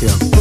chill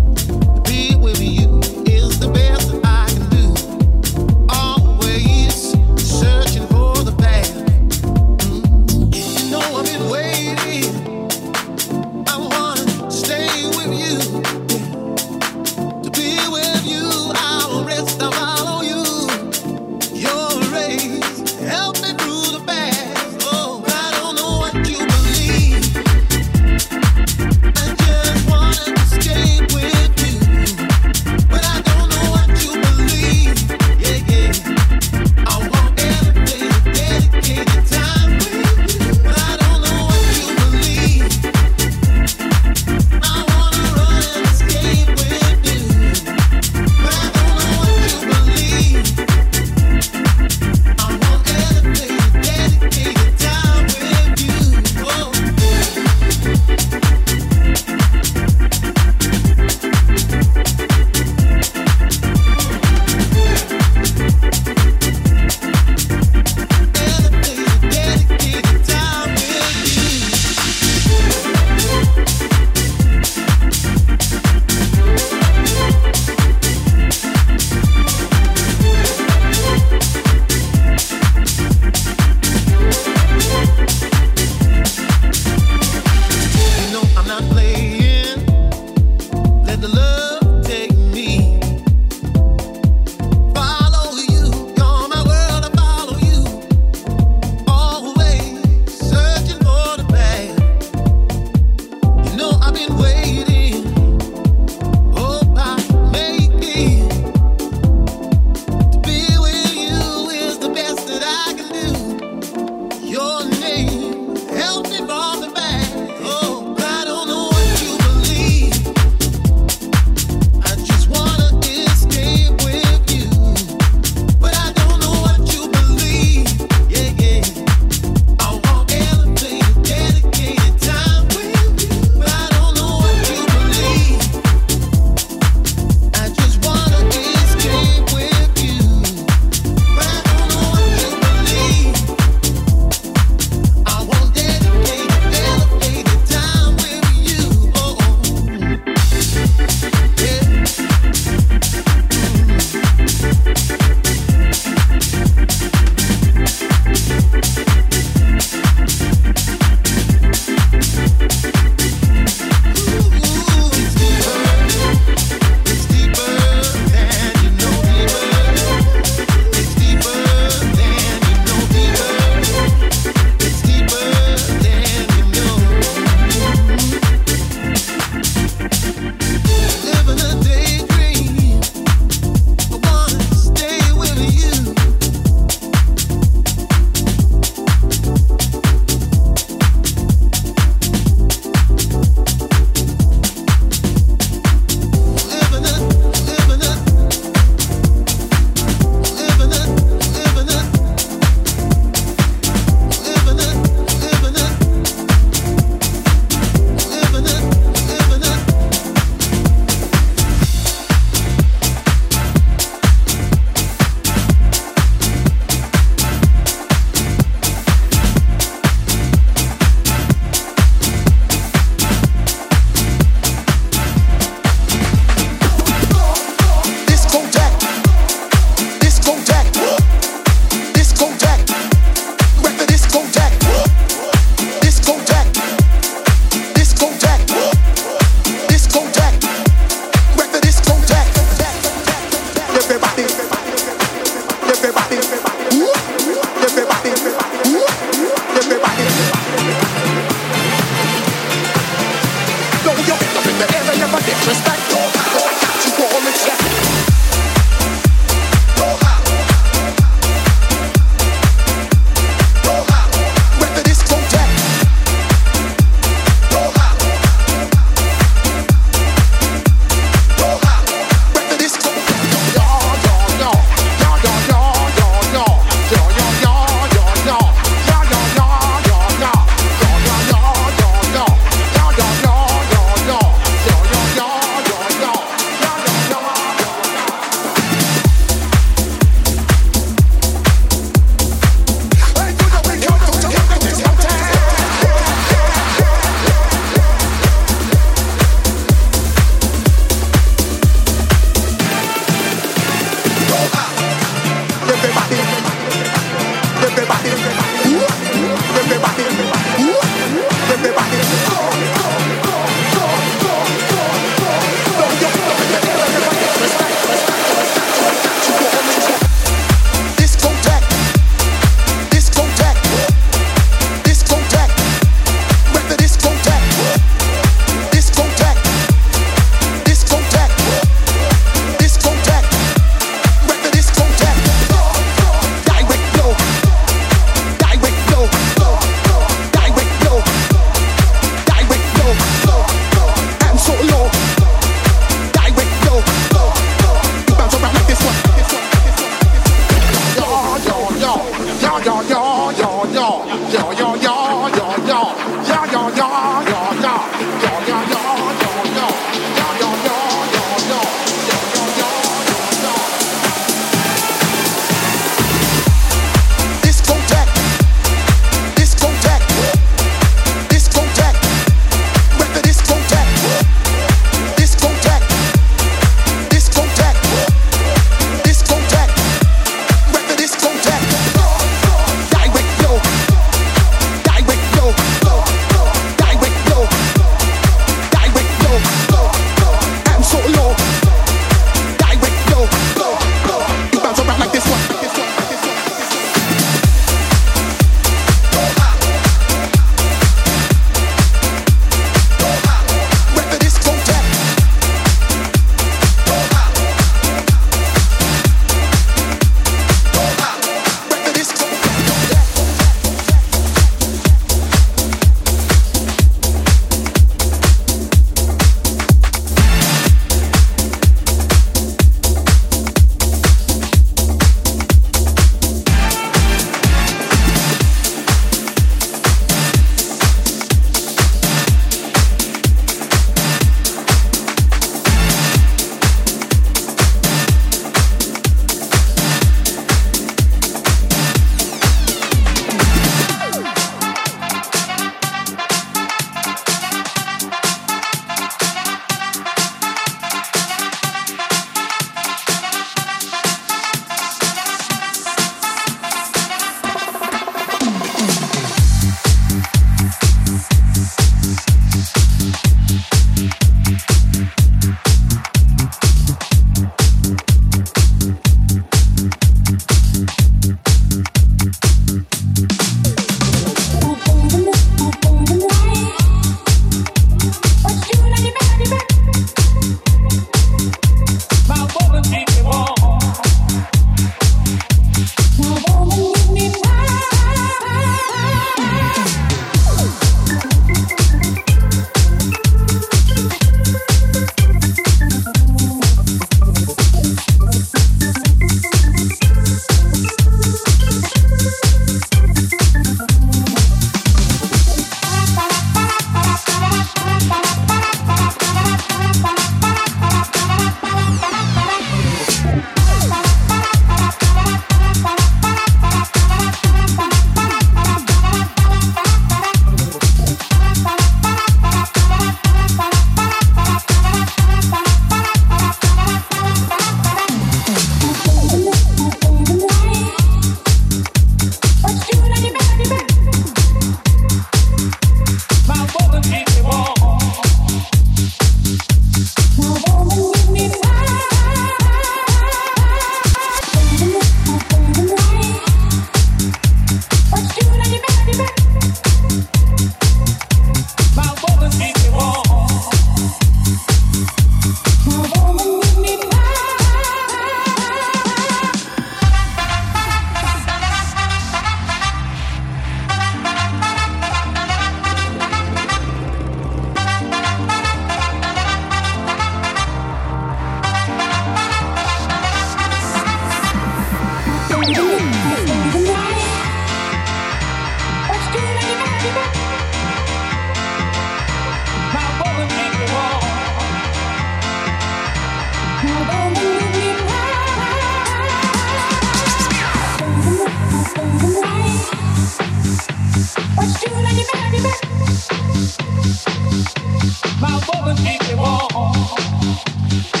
My woman keeps me warm.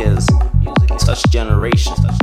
his music such generations.